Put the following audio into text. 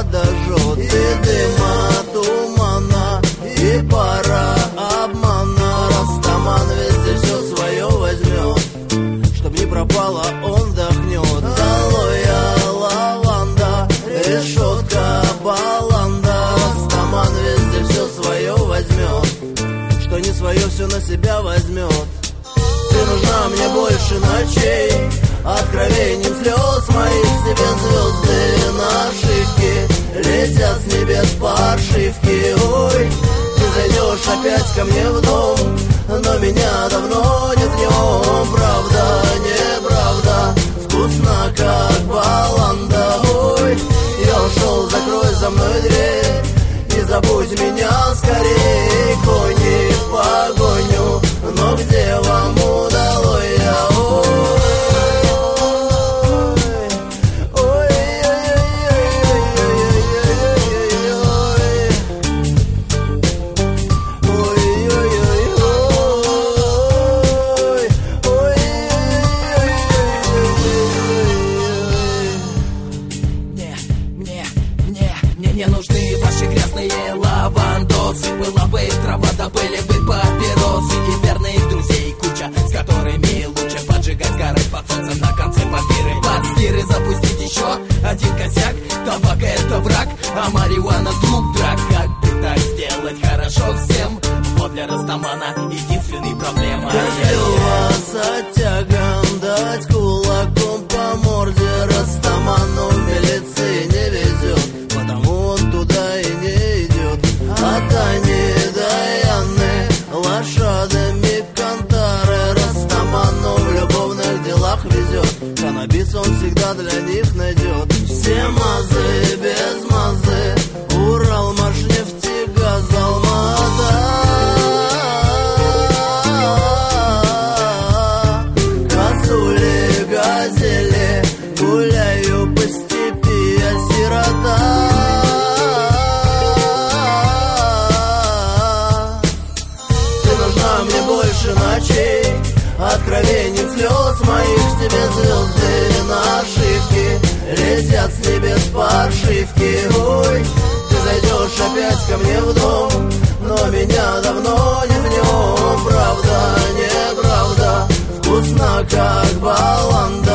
подожжет. И дыма, тумана, и пора обмана. Растаман везде все свое возьмет Чтоб не пропало, он вдохнет Алоэ, лаванда, решетка, баланда. Растаман везде все свое возьмет Что не свое, все на себя возьмет Ты нужна мне больше ночей Откровением слез опять ко мне в дом Но меня давно нет в нем. Правда, неправда Вкусно, как баланда один косяк Табак это враг, а марихуана друг драк Как бы так сделать хорошо всем Вот для Растамана единственный проблема. Вас оттягом дать кулаком по морде Растаману милиции не везет Потому он туда и не идет. От Ани до Яны лошадами кантары Растаману в любовных делах везет. Канабис он всегда для них найдет мазы без мазы. Урал, Машнефть, газ, Алмата Косули, газели Гуляю по степи, я сирота. Ты нужна мне больше ночей давно не в нем. Правда, неправда Вкусно, как баланда